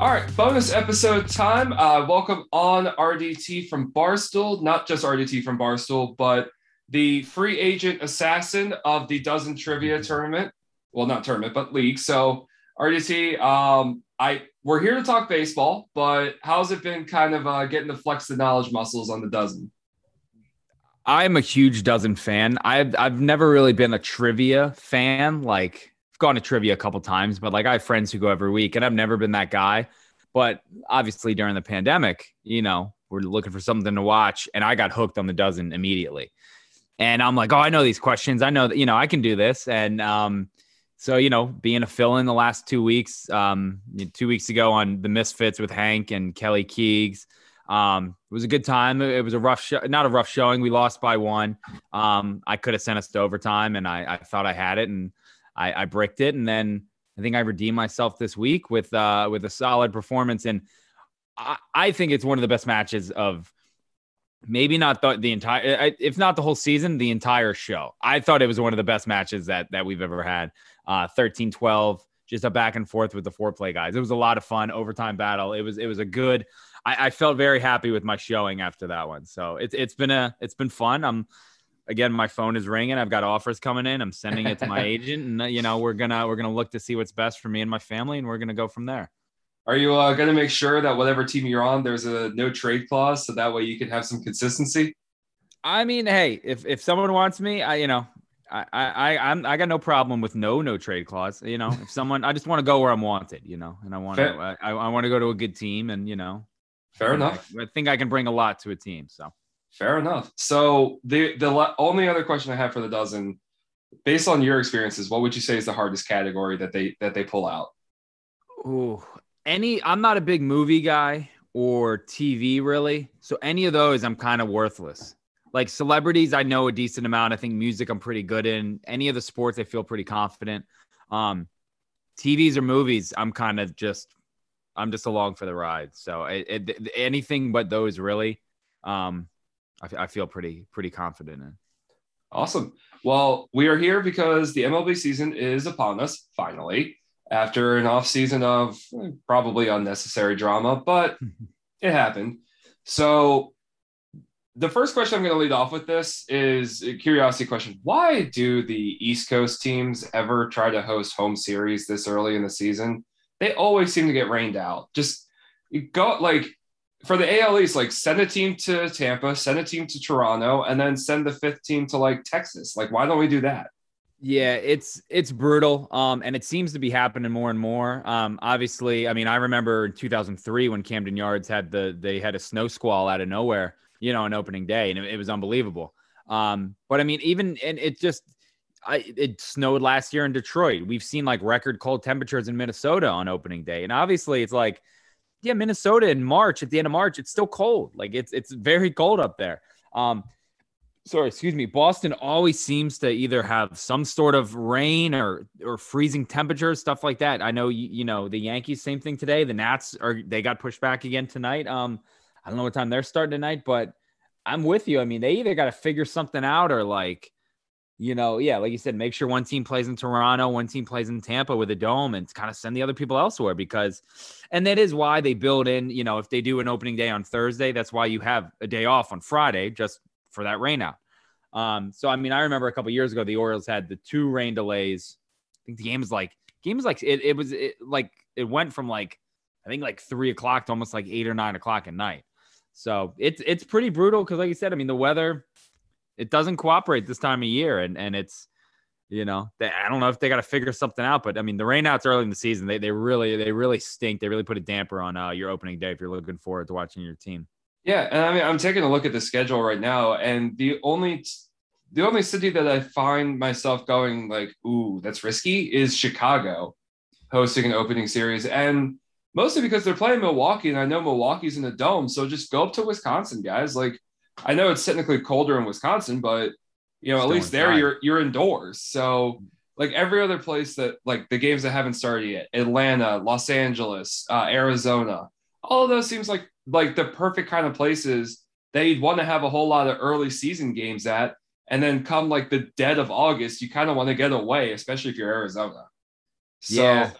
All right, bonus episode time. Uh, welcome on RDT from Barstool, not just RDT from Barstool, but the free agent assassin of the Dozen Trivia tournament. Well, not tournament, but league. So RDT, um, I we're here to talk baseball, but how's it been kind of uh, getting to flex the knowledge muscles on the Dozen? I'm a huge Dozen fan. I've I've never really been a trivia fan. Like gone to trivia a couple times, but like I have friends who go every week, and I've never been that guy. But obviously, during the pandemic, you know, we're looking for something to watch, and I got hooked on the dozen immediately. And I'm like, oh, I know these questions. I know that, you know, I can do this. And um, so, you know, being a fill in the last two weeks, um, two weeks ago on the Misfits with Hank and Kelly Keegs, um, it was a good time. It was a rough, show, not a rough showing. We lost by one. Um, I could have sent us to overtime, and I, I thought I had it. And I, I bricked it, and then I think I redeemed myself this week with uh, with a solid performance, and I, I think it's one of the best matches of maybe not the, the entire if not the whole season the entire show. I thought it was one of the best matches that that we've ever had. Uh 13 12 just a back and forth with the Fore Play guys. It was a lot of fun overtime battle. It was it was a good I, I felt very happy with my showing after that one. So it's it's been a it's been fun. I'm again, my phone is ringing. I've got offers coming in. I'm sending it to my agent, and uh, you know, we're gonna we're gonna look to see what's best for me and my family, and we're gonna go from there. Are you uh, going to make sure that whatever team you're on, there's a no trade clause, so that way you can have some consistency? I mean, hey, if if someone wants me, I you know, I I I'm I got no problem with no no trade clause. You know, if someone, I just want to go where I'm wanted. You know, and I want to I, I want to go to a good team, and you know, fair enough. I, I think I can bring a lot to a team. So Fair enough. So the the only other question I have for the dozen, based on your experiences, what would you say is the hardest category that they that they pull out? Oh, any. I'm not a big movie guy or TV really, so any of those I'm kind of worthless. Like celebrities, I know a decent amount. I think music I'm pretty good in. Any of the sports, I feel pretty confident. Um, TVs or movies, I'm kind of just I'm just along for the ride. So it, it, anything but those really. Um, I, feel pretty pretty confident in. Awesome. Well, we are here because the MLB season is upon us finally after an off season of eh, probably unnecessary drama, but it happened. So the first question I'm going to lead off with this is a curiosity question. Why do the East Coast teams ever try to host home series this early in the season? They always seem to get rained out. Just go like for the AL East, like send a team to Tampa, send a team to Toronto, and then send the fifth team to like Texas. Like, why don't we do that? Yeah, it's it's brutal, um, and it seems to be happening more and more. Um, obviously, I mean, I remember in 2003 when Camden Yards had the they had a snow squall out of nowhere, you know, on opening day, and it, it was unbelievable. Um, but I mean, even and it just I, it snowed last year in Detroit. We've seen like record cold temperatures in Minnesota on opening day, and obviously, it's like yeah, Minnesota in March, at the end of March, it's still cold. Like it's it's very cold up there. Um, sorry, excuse me. Boston always seems to either have some sort of rain or or freezing temperatures, stuff like that. I know you, you know the Yankees, same thing today. The Nats are they got pushed back again tonight. Um, I don't know what time they're starting tonight, but I'm with you. I mean, they either got to figure something out or like you know, yeah, like you said, make sure one team plays in Toronto, one team plays in Tampa with a dome and kind of send the other people elsewhere because, and that is why they build in, you know, if they do an opening day on Thursday, that's why you have a day off on Friday just for that rain out. Um, so, I mean, I remember a couple years ago, the Orioles had the two rain delays. I think the game was like, game was like, it, it was it, like, it went from like, I think like three o'clock to almost like eight or nine o'clock at night. So it's, it's pretty brutal because, like you said, I mean, the weather, it doesn't cooperate this time of year, and and it's you know they, I don't know if they got to figure something out, but I mean the rainouts early in the season they they really they really stink. They really put a damper on uh, your opening day if you're looking forward to watching your team. Yeah, and I mean I'm taking a look at the schedule right now, and the only the only city that I find myself going like, ooh, that's risky is Chicago hosting an opening series. And mostly because they're playing Milwaukee, and I know Milwaukee's in the dome. So just go up to Wisconsin, guys. Like I know it's technically colder in Wisconsin, but you know, Still at least there you're you're indoors. So like every other place that like the games that haven't started yet, Atlanta, Los Angeles, uh, Arizona, all of those seems like like the perfect kind of places that you'd want to have a whole lot of early season games at. And then come like the dead of August, you kind of want to get away, especially if you're Arizona. So yeah.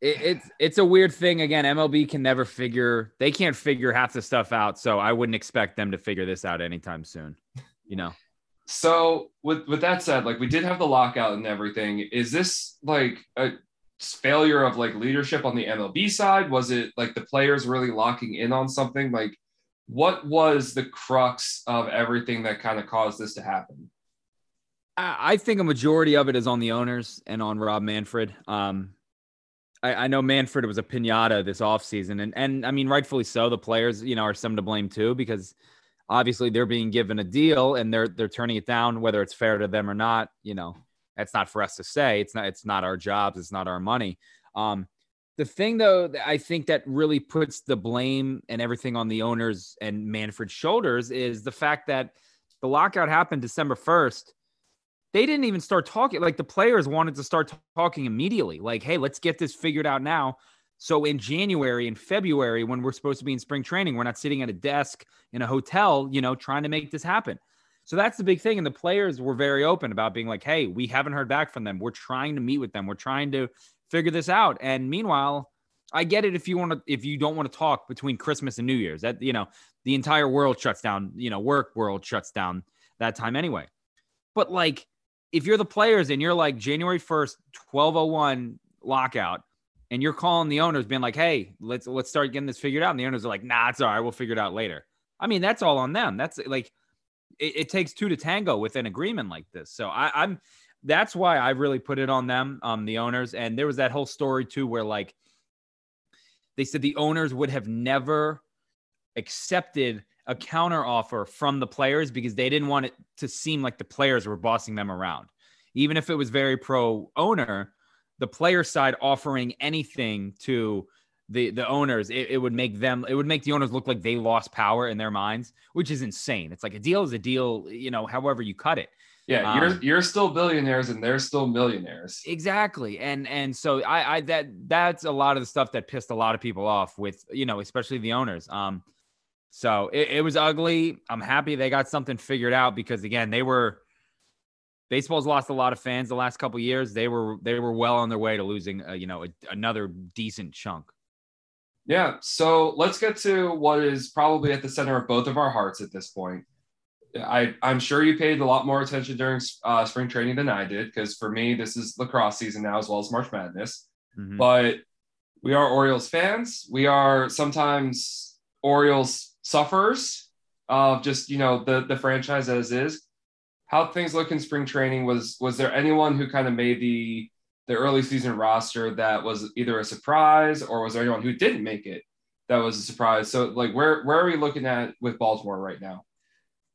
It, it's it's a weird thing. Again, MLB can never figure they can't figure half the stuff out. So I wouldn't expect them to figure this out anytime soon. You know. So with with that said, like we did have the lockout and everything. Is this like a failure of like leadership on the MLB side? Was it like the players really locking in on something? Like what was the crux of everything that kind of caused this to happen? I think a majority of it is on the owners and on Rob Manfred. Um, I, I, know Manfred was a pinata this offseason, and and I mean rightfully so. The players, you know, are some to blame too because obviously they're being given a deal and they're they're turning it down, whether it's fair to them or not. You know, that's not for us to say. It's not it's not our jobs. It's not our money. Um, the thing though, I think that really puts the blame and everything on the owners and Manfred's shoulders is the fact that the lockout happened December first they didn't even start talking. Like the players wanted to start t- talking immediately. Like, hey, let's get this figured out now. So in January and February, when we're supposed to be in spring training, we're not sitting at a desk in a hotel, you know, trying to make this happen. So that's the big thing. And the players were very open about being like, hey, we haven't heard back from them. We're trying to meet with them. We're trying to figure this out. And meanwhile, I get it if you want to if you don't want to talk between Christmas and New Year's. That you know, the entire world shuts down, you know, work world shuts down that time anyway. But like if you're the players and you're like January 1st, 1201 lockout, and you're calling the owners being like, hey, let's let's start getting this figured out. And the owners are like, nah, it's all right, we'll figure it out later. I mean, that's all on them. That's like it, it takes two to tango with an agreement like this. So I, I'm that's why I really put it on them, um, the owners. And there was that whole story too, where like they said the owners would have never accepted a counter offer from the players because they didn't want it to seem like the players were bossing them around. Even if it was very pro owner, the player side offering anything to the the owners, it, it, would make them it would make the owners look like they lost power in their minds, which is insane. It's like a deal is a deal, you know, however you cut it. Yeah, um, you're you're still billionaires and they're still millionaires. Exactly. And and so I I that that's a lot of the stuff that pissed a lot of people off with, you know, especially the owners. Um so it, it was ugly. I'm happy they got something figured out because again, they were baseball's lost a lot of fans the last couple years. They were they were well on their way to losing, uh, you know, a, another decent chunk. Yeah. So let's get to what is probably at the center of both of our hearts at this point. I, I'm sure you paid a lot more attention during uh, spring training than I did, because for me, this is lacrosse season now as well as March Madness. Mm-hmm. But we are Orioles fans. We are sometimes Orioles suffers of just you know the the franchise as is. How things look in spring training was was there anyone who kind of made the the early season roster that was either a surprise or was there anyone who didn't make it that was a surprise? So like where where are we looking at with Baltimore right now?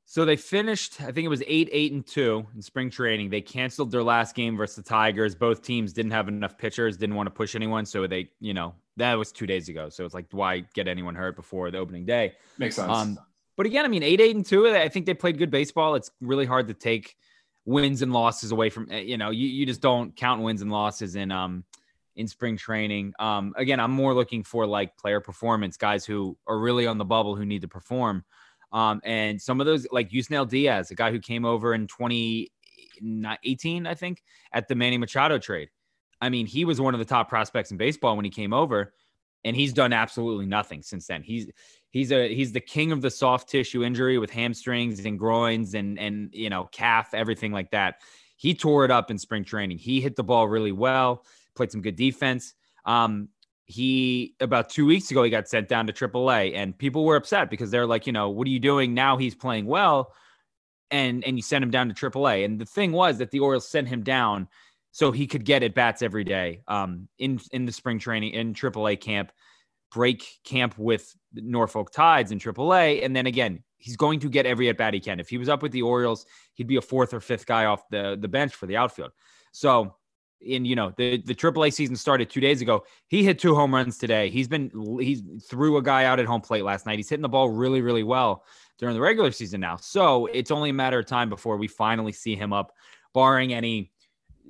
So they finished, I think it was eight, eight, and two in spring training. They canceled their last game versus the Tigers. Both teams didn't have enough pitchers, didn't want to push anyone. So they, you know, that was two days ago. So it's like, why get anyone hurt before the opening day? Makes sense. Um, but again, I mean, eight, eight, and two, I think they played good baseball. It's really hard to take wins and losses away from, eh, you know, you, you just don't count wins and losses in, um, in spring training. Um, again, I'm more looking for like player performance, guys who are really on the bubble who need to perform. Um, and some of those, like Yusniel Diaz, a guy who came over in 2018, I think, at the Manny Machado trade. I mean, he was one of the top prospects in baseball when he came over, and he's done absolutely nothing since then. He's he's a he's the king of the soft tissue injury with hamstrings and groins and and you know calf everything like that. He tore it up in spring training. He hit the ball really well, played some good defense. Um, he about two weeks ago he got sent down to AAA, and people were upset because they're like, you know, what are you doing now? He's playing well, and and you send him down to AAA. And the thing was that the Orioles sent him down so he could get at bats every day um, in in the spring training in AAA camp, break camp with Norfolk Tides in AAA, and then again he's going to get every at bat he can. If he was up with the Orioles, he'd be a fourth or fifth guy off the the bench for the outfield. So in you know the the AAA season started two days ago. He hit two home runs today. He's been he's threw a guy out at home plate last night. He's hitting the ball really really well during the regular season now. So it's only a matter of time before we finally see him up, barring any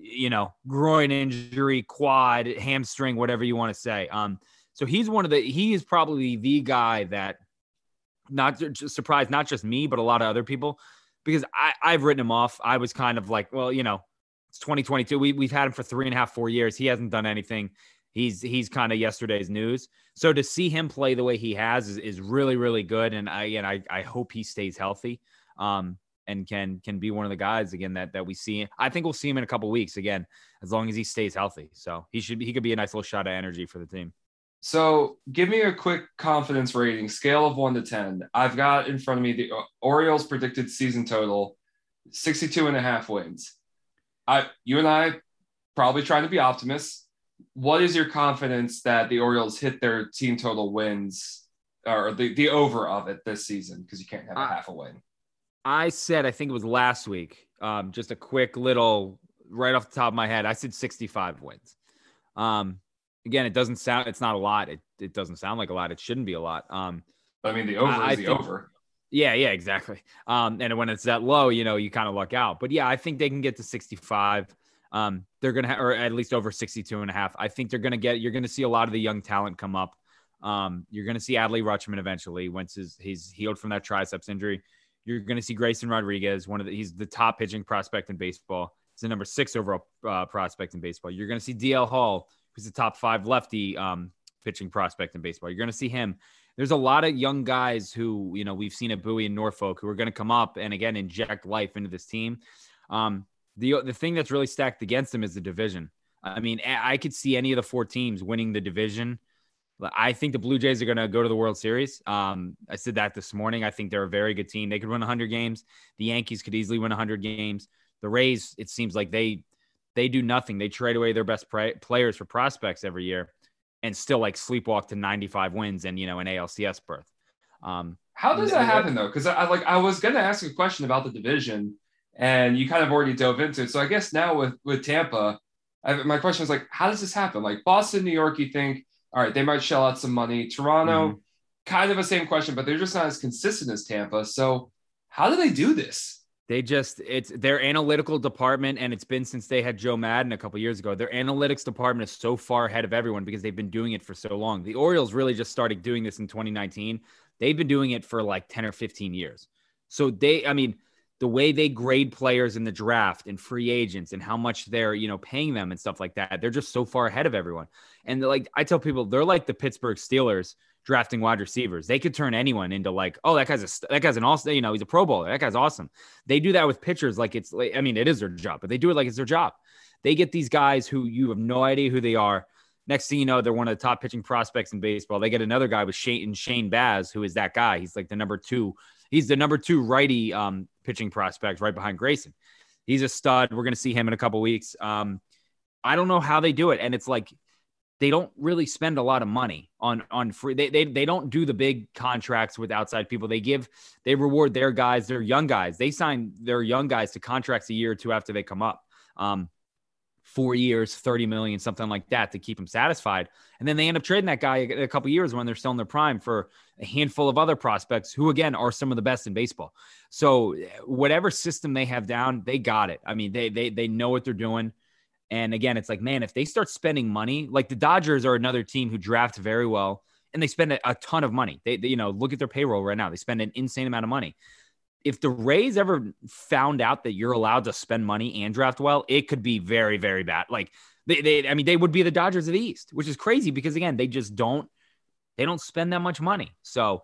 you know groin injury, quad, hamstring, whatever you want to say. Um, so he's one of the he is probably the guy that not surprised not just me but a lot of other people because I I've written him off. I was kind of like well you know it's 2022. We, we've had him for three and a half, four years. He hasn't done anything. he's he's kind of yesterday's news. So to see him play the way he has is, is really really good, and I and I I hope he stays healthy. Um, and can can be one of the guys again that that we see. I think we'll see him in a couple weeks again, as long as he stays healthy. So he should he could be a nice little shot of energy for the team. So give me a quick confidence rating, scale of one to 10. I've got in front of me the Orioles predicted season total, 62 and a half wins. I, you and I probably trying to be optimists. What is your confidence that the Orioles hit their team total wins or the, the over of it this season? Because you can't have a half a win. I said, I think it was last week, um, just a quick little right off the top of my head. I said 65 wins. Um, again, it doesn't sound, it's not a lot. It, it doesn't sound like a lot. It shouldn't be a lot. Um, I mean, the over I, is the think, over. Yeah, yeah, exactly. Um, and when it's that low, you know, you kind of luck out. But yeah, I think they can get to 65. Um, they're going to, ha- or at least over 62 and a half. I think they're going to get, you're going to see a lot of the young talent come up. Um, you're going to see Adley Rutschman eventually once his, he's healed from that triceps injury. You're going to see Grayson Rodriguez, one of the, he's the top pitching prospect in baseball. He's the number six overall uh, prospect in baseball. You're going to see DL Hall, who's the top five lefty um, pitching prospect in baseball. You're going to see him. There's a lot of young guys who, you know, we've seen at Bowie and Norfolk who are going to come up and again inject life into this team. Um, the the thing that's really stacked against them is the division. I mean, I could see any of the four teams winning the division. I think the Blue Jays are going to go to the World Series. Um, I said that this morning. I think they're a very good team. They could win 100 games. The Yankees could easily win 100 games. The Rays, it seems like they they do nothing. They trade away their best players for prospects every year, and still like sleepwalk to 95 wins and you know an ALCS berth. Um, How does that happen though? Because I like I was going to ask a question about the division, and you kind of already dove into it. So I guess now with with Tampa, I, my question is like, how does this happen? Like Boston, New York, you think all right, they might shell out some money. Toronto, mm-hmm. kind of the same question, but they're just not as consistent as Tampa. So how do they do this? They just it's their analytical department, and it's been since they had Joe Maddon a couple years ago. Their analytics department is so far ahead of everyone because they've been doing it for so long. The Orioles really just started doing this in 2019. They've been doing it for like 10 or 15 years. So they, I mean, the way they grade players in the draft and free agents and how much they're you know paying them and stuff like that they're just so far ahead of everyone. And like i tell people they're like the pittsburgh steelers drafting wide receivers. They could turn anyone into like oh that guy's a that guy's an awesome you know he's a pro bowler. That guy's awesome. They do that with pitchers like it's like i mean it is their job but they do it like it's their job. They get these guys who you have no idea who they are. Next thing you know they're one of the top pitching prospects in baseball. They get another guy with shane shane baz who is that guy. He's like the number two he's the number two righty um, pitching prospect right behind Grayson. He's a stud. We're going to see him in a couple weeks. Um, I don't know how they do it, and it's like they don't really spend a lot of money on on free. They, they they don't do the big contracts with outside people. They give they reward their guys, their young guys. They sign their young guys to contracts a year or two after they come up. Um, four years, 30 million, something like that to keep them satisfied. And then they end up trading that guy a, couple years when they're still in their prime for a handful of other prospects who, again, are some of the best in baseball. So eh, whatever system they have down, they got it. I mean, they, they, they know what they're doing. And again, it's like, man, if they start spending money, like the Dodgers are another team who draft very well and they spend a, a ton of money. They, they, you know, look at their payroll right now. They spend an insane amount of money if the Rays ever found out that you're allowed to spend money and draft well, it could be very, very bad. Like they, they I mean, they would be the Dodgers of the East, which is crazy because again, they just don't, they don't spend that much money. So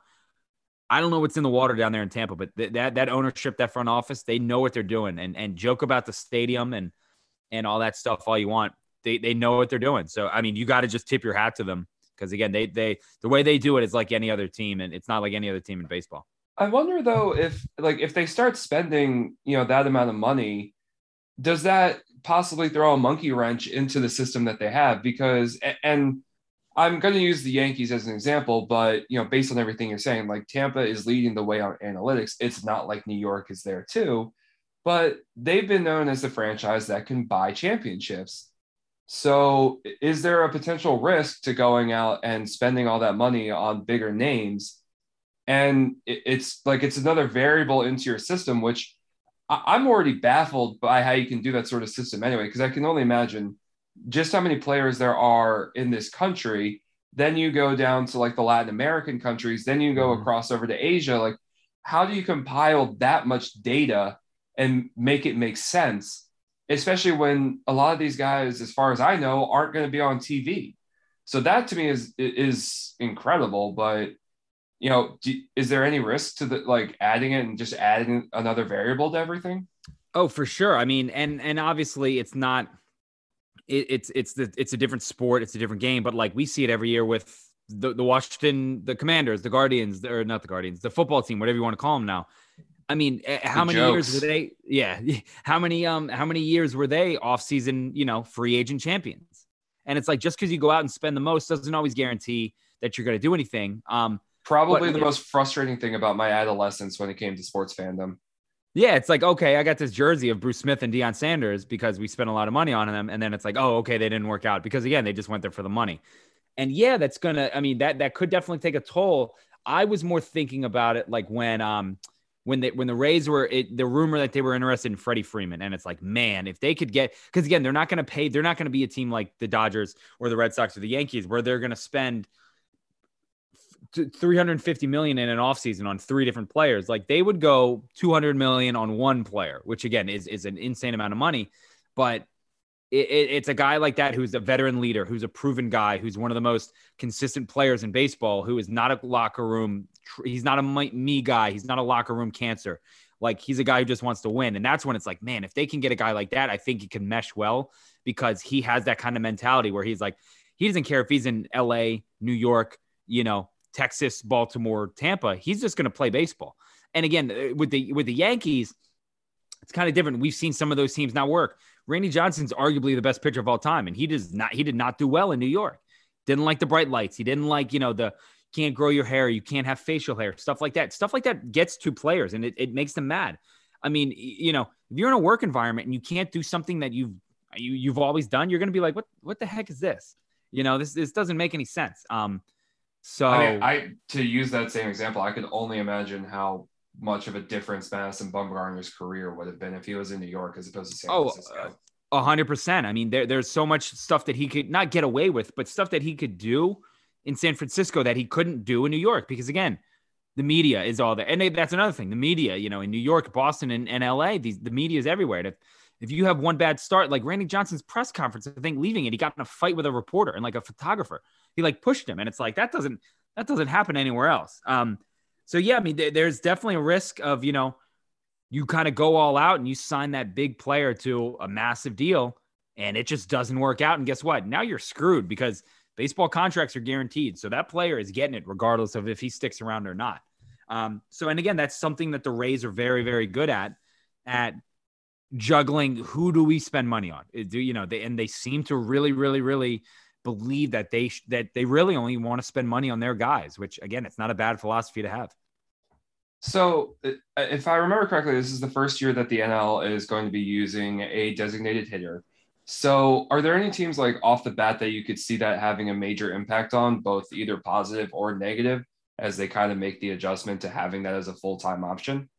I don't know what's in the water down there in Tampa, but th- that that ownership, that front office, they know what they're doing, and and joke about the stadium and and all that stuff all you want. They they know what they're doing. So I mean, you got to just tip your hat to them because again, they they the way they do it is like any other team, and it's not like any other team in baseball. I wonder though if like if they start spending, you know, that amount of money, does that possibly throw a monkey wrench into the system that they have? Because and I'm going to use the Yankees as an example, but you know, based on everything you're saying, like Tampa is leading the way on analytics. It's not like New York is there too, but they've been known as the franchise that can buy championships. So, is there a potential risk to going out and spending all that money on bigger names and it's like it's another variable into your system which i'm already baffled by how you can do that sort of system anyway because i can only imagine just how many players there are in this country then you go down to like the latin american countries then you go mm-hmm. across over to asia like how do you compile that much data and make it make sense especially when a lot of these guys as far as i know aren't going to be on tv So that to me is is incredible. But you know, do, is there any risk to the like adding it and just adding another variable to everything? Oh, for sure. I mean, and and obviously it's not. It, it's it's the it's a different sport. It's a different game. But like we see it every year with the, the Washington, the Commanders, the Guardians, or not the Guardians, the football team, whatever you want to call them now. I mean, eh, how the many jokes. years were they? Yeah, how many um how many years were they off season? You know, free agent champions. And it's like just because you go out and spend the most doesn't always guarantee that you're going to do anything. Um, probably but, the most frustrating thing about my adolescence when it came to sports fandom. Yeah, it's like okay, I got this jersey of Bruce Smith and Deion Sanders because we spent a lot of money on them, and then it's like, oh, okay, they didn't work out because again, they just went there for the money. And yeah, that's gonna. I mean, that that could definitely take a toll. I was more thinking about it like when um when they when the Rays were it, the rumor that they were interested in Freddie Freeman, and it's like, man, if they could get because again, they're not going to pay, they're not going to be a team like the Dodgers or the Red Sox or the Yankees where they're going to spend 350 million in an offseason on three different players. Like they would go 200 million on one player, which again is is an insane amount of money, but it, it, it's a guy like that who's a veteran leader, who's a proven guy, who's one of the most consistent players in baseball, who is not a locker room he's not a me guy. He's not a locker room cancer. Like he's a guy who just wants to win. And that's when it's like, man, if they can get a guy like that, I think he can mesh well because he has that kind of mentality where he's like, he doesn't care if he's in LA, New York, you know, Texas, Baltimore, Tampa. He's just going to play baseball. And again, uh, with the with the Yankees, it's kind of different. We've seen some of those teams not work. Randy Johnson's arguably the best pitcher of all time, and he does not he did not do well in New York. Didn't like the bright lights. He didn't like, you know, the can't grow your hair, you can't have facial hair, stuff like that. Stuff like that gets to players and it, it makes them mad. I mean, you know, if you're in a work environment and you can't do something that you've you, you've always done, you're going to be like, what what the heck is this? You know, this this doesn't make any sense. Um, so I, mean, I to use that same example, I could only imagine how much of a difference Madison Bumgarner's career would have been if he was in New York as opposed to San oh, Francisco. Uh, a hundred percent. I mean, there, there's so much stuff that he could not get away with, but stuff that he could do in San Francisco that he couldn't do in New York because again, the media is all there. And they, that's another thing. The media, you know, in New York, Boston, and, and LA, these, the media is everywhere. And if, if you have one bad start, like Randy Johnson's press conference, I think leaving it, he got in a fight with a reporter and like a photographer. He like pushed him. And it's like, that doesn't, that doesn't happen anywhere else. Um, so yeah, I mean, th- there's definitely a risk of, you know, you kind of go all out and you sign that big player to a massive deal and it just doesn't work out. And guess what? Now you're screwed because – baseball contracts are guaranteed. So that player is getting it regardless of if he sticks around or not. Um, so, and again, that's something that the Rays are very, very good at, at juggling who do we spend money on? Do you know, they, and they seem to really, really, really believe that they, that they really only want to spend money on their guys, which again, it's not a bad philosophy to have. So, uh, if I remember correctly, this is the first year that the NL is going to be using a designated hitter. So, are there any teams like off the bat that you could see that having a major impact on, both either positive or negative, as they kind of make the adjustment to having that as a full time option?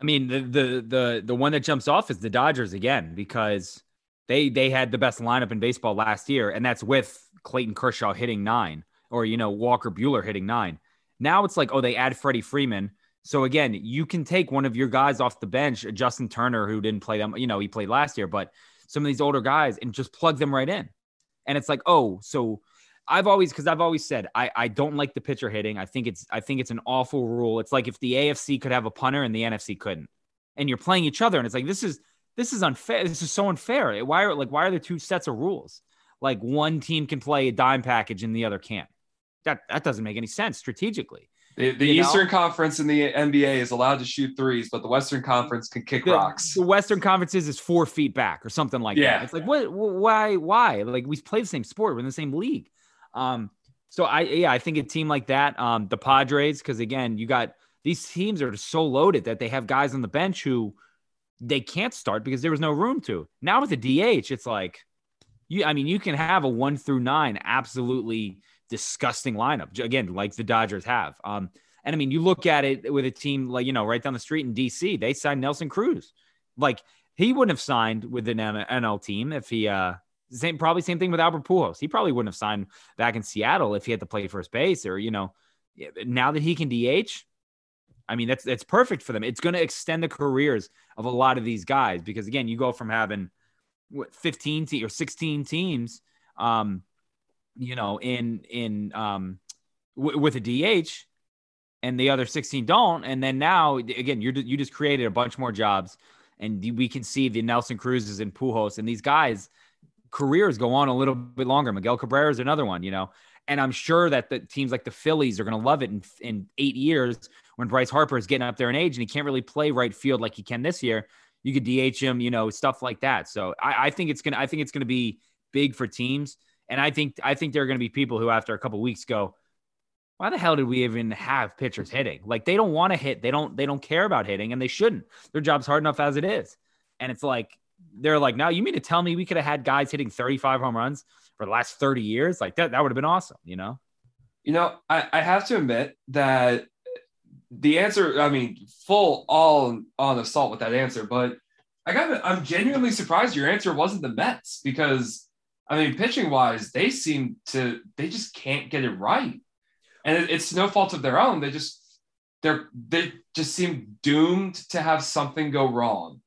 I mean, the the the the one that jumps off is the Dodgers again because they they had the best lineup in baseball last year, and that's with Clayton Kershaw hitting nine, or you know Walker Buehler hitting nine. Now it's like, oh, they add Freddie Freeman. So again, you can take one of your guys off the bench, Justin Turner, who didn't play them, you know, he played last year, but some of these older guys and just plug them right in. And it's like, oh, so I've always because I've always said I, I don't like the pitcher hitting. I think it's I think it's an awful rule. It's like if the AFC could have a punter and the NFC couldn't. And you're playing each other, and it's like this is this is unfair. This is so unfair. Why are like why are there two sets of rules? Like one team can play a dime package and the other can't. That that doesn't make any sense strategically. The, the Eastern know? Conference in the NBA is allowed to shoot threes, but the Western Conference can kick the, rocks. The Western Conference is, is four feet back or something like yeah. that. It's like what? Why? Why? Like we play the same sport. We're in the same league. Um. So I yeah I think a team like that, um, the Padres, because again you got these teams are so loaded that they have guys on the bench who they can't start because there was no room to. Now with the DH, it's like you. I mean, you can have a one through nine absolutely disgusting lineup again, like the Dodgers have. Um, and I mean, you look at it with a team like you know right down the street in DC, they signed Nelson Cruz. Like he wouldn't have signed with an NL team if he uh same probably same thing with Albert Pujols. He probably wouldn't have signed back in Seattle if he had to play first base or you know now that he can DH. I mean, that's that's perfect for them. It's going to extend the careers of a lot of these guys because again, you go from having what, 15 te- or 16 teams um, you know, in in um w- with a DH, and the other 16 don't. And then now again, you you just created a bunch more jobs, and we can see the Nelson Cruzes and Pujols and these guys careers go on a little bit longer. Miguel Cabrera is another one, you know. And I'm sure that the teams like the Phillies are going to love it in, in eight years when Bryce Harper is getting up there in age and he can't really play right field like he can this year. You could DH him, you know, stuff like that. So I, I think it's gonna I think it's gonna be big for teams. And I think I think there are gonna be people who after a couple weeks go, why the hell did we even have pitchers hitting? Like they don't want to hit, they don't they don't care about hitting, and they shouldn't. Their job's hard enough as it is. And it's like they're like, now you mean to tell me we could have had guys hitting 35 home runs for the last 30 years? Like that, that would have been awesome, you know? You know, I, I have to admit that the answer, I mean, full all on assault with that answer, but I got I'm genuinely surprised your answer wasn't the Mets because I mean, pitching wise, they seem to they just can't get it right. And it, it's no fault of their own. They just they're they just seem doomed to have something go wrong.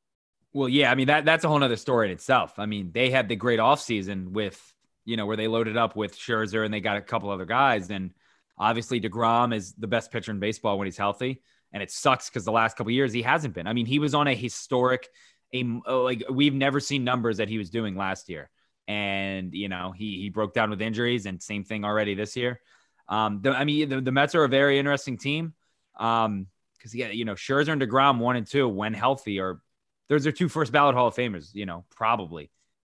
Well, yeah, I mean that that's a whole other story in itself. I mean, they had the great offseason with, you know, where they loaded up with Scherzer and they got a couple other guys. And obviously DeGrom is the best pitcher in baseball when he's healthy. And it sucks because the last couple years he hasn't been. I mean, he was on a historic, a like we've never seen numbers that he was doing last year. And you know, he he broke down with injuries and same thing already this year. Um, the, I mean, the, the Mets are a very interesting team. Um, because yeah, you know, Scherzer and DeGrom one and two when healthy are those are two first ballot Hall of Famers, you know, probably.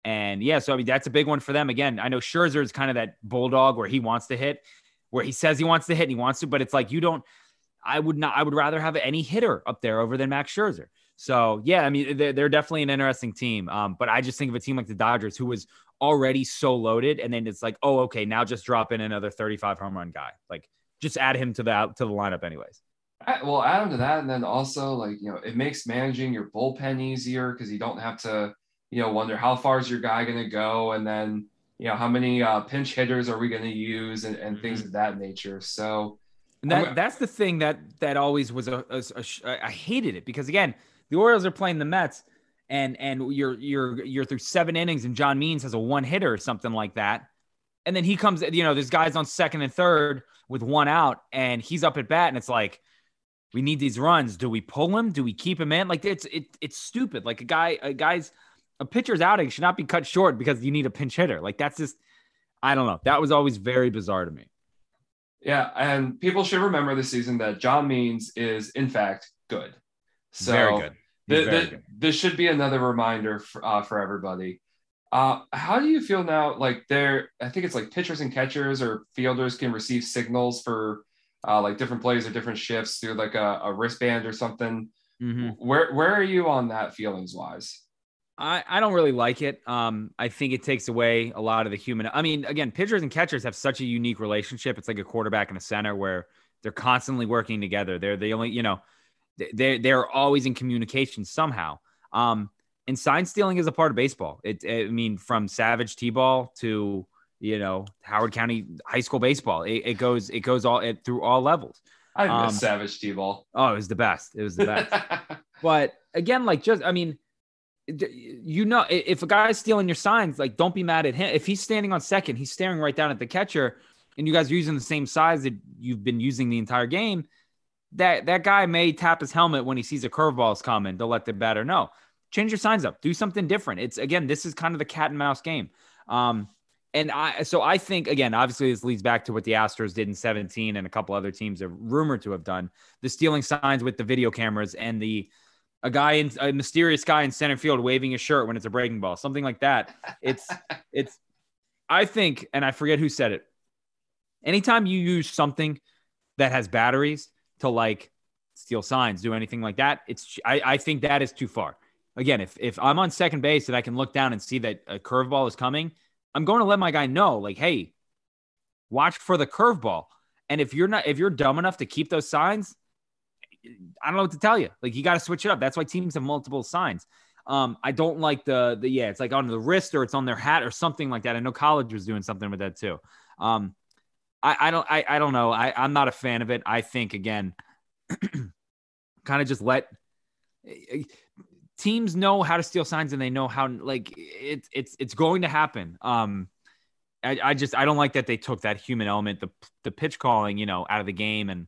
And yeah, so I mean, that's a big one for them. Again, I know Scherzer is kind of that bulldog where he wants to hit, where he says he wants to hit and he wants to, but it's like you don't. I would not. I would rather have any hitter up there over than Max Scherzer. So yeah, I mean, they're, they're definitely an interesting team. Um, but I just think of a team like the Dodgers who was already so loaded, and then it's like, oh, okay, now just drop in another 35 home run guy. Like, just add him to the to the lineup, anyways. Well, add him to that, and then also like you know, it makes managing your bullpen easier because you don't have to you know wonder how far is your guy going to go, and then you know how many uh, pinch hitters are we going to use, and, and things mm-hmm. of that nature. So. And that, that's the thing that that always was a, a, a I hated it because again the Orioles are playing the Mets and and you're you're you're through seven innings and John Means has a one hitter or something like that and then he comes you know there's guys on second and third with one out and he's up at bat and it's like we need these runs. Do we pull him? Do we keep him in? Like it's it, it's stupid. Like a guy, a guy's a pitcher's outing should not be cut short because you need a pinch hitter. Like that's just I don't know. That was always very bizarre to me. Yeah, and people should remember this season that John Means is in fact good. So very good. The, very the, good. This should be another reminder for, uh, for everybody. Uh, how do you feel now? Like there, I think it's like pitchers and catchers or fielders can receive signals for uh, like different plays or different shifts through like a, a wristband or something. Mm-hmm. Where where are you on that feelings wise? I, I don't really like it. Um, I think it takes away a lot of the human. I mean, again, pitchers and catchers have such a unique relationship. It's like a quarterback and a center where they're constantly working together. They're the only, you know, they're they're always in communication somehow. Um, and sign stealing is a part of baseball. It, I mean, from savage t-ball to you know Howard County high school baseball. It, it goes it goes all it, through all levels. I miss um, Savage T-ball. Oh, it was the best. It was the best. but again, like just I mean, you know, if a guy's stealing your signs, like don't be mad at him. If he's standing on second, he's staring right down at the catcher, and you guys are using the same size that you've been using the entire game. That that guy may tap his helmet when he sees a curveball is coming to let the batter know. Change your signs up. Do something different. It's again, this is kind of the cat and mouse game. Um, and I so I think again, obviously this leads back to what the Astros did in 17 and a couple other teams are rumored to have done. The stealing signs with the video cameras and the a guy in a mysterious guy in center field waving his shirt when it's a breaking ball, something like that. It's it's I think, and I forget who said it. Anytime you use something that has batteries to like steal signs, do anything like that, it's I, I think that is too far. Again, if if I'm on second base and I can look down and see that a curveball is coming I'm going to let my guy know, like, hey, watch for the curveball. And if you're not, if you're dumb enough to keep those signs, I don't know what to tell you. Like, you got to switch it up. That's why teams have multiple signs. Um, I don't like the the yeah, it's like on the wrist or it's on their hat or something like that. I know college was doing something with that too. Um, I, I don't I, I don't know. I, I'm not a fan of it. I think again, kind of just let teams know how to steal signs and they know how like it's it's it's going to happen. Um, I, I just I don't like that they took that human element, the the pitch calling, you know, out of the game, and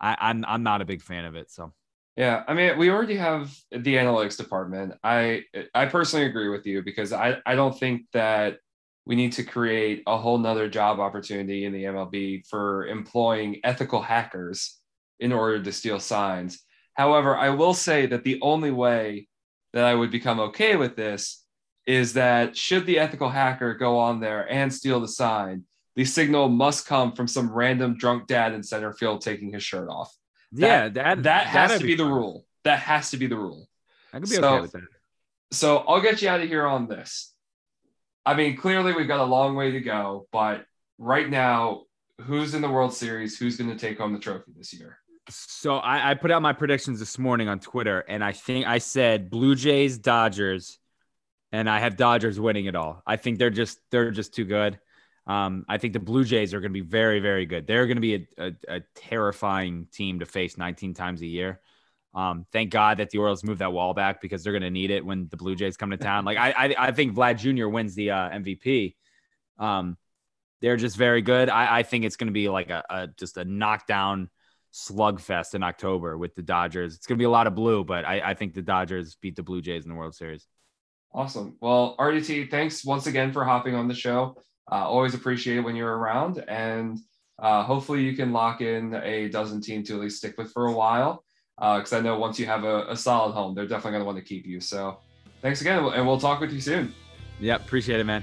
I, I'm I'm not a big fan of it. So yeah, I mean, we already have the analytics department. I I personally agree with you because I I don't think that we need to create a whole nother job opportunity in the MLB for employing ethical hackers in order to steal signs. However, I will say that the only way that I would become okay with this is that should the ethical hacker go on there and steal the sign, the signal must come from some random drunk dad in center field taking his shirt off. That, yeah, that that has to be, be the rule. That has to be the rule. I could be so, okay with that. So I'll get you out of here on this. I mean, clearly we've got a long way to go, but right now, who's in the World Series? Who's going to take home the trophy this year? So I, I, put out my predictions this morning on Twitter, and I think I said Blue Jays, Dodgers, and I have Dodgers winning it all. I think they're just they're just too good. Um, I think the Blue Jays are going to be very very good. They're going to be a, a, a, terrifying team to face 19 times a year. Um, thank God that the Orioles moved that wall back because they're going to need it when the Blue Jays come to town. Like I I, I think Vlad Jr. wins the uh, MVP. Um, they're just very good. I, I think it's going to be like a, a just a knockdown slugfest in October with the Dodgers. It's going to be a lot of blue, but I, I think the Dodgers beat the Blue Jays in the World Series. Awesome. Well, RDT, thanks once again for hopping on the show. Uh, always appreciate it when you're around, and uh, hopefully you can lock in a dozen team to at least stick with for a while. Because uh, I know once you have a, a solid home, they're definitely going to want to keep you. So, thanks again, and we'll talk with you soon. Yeah, appreciate it, man.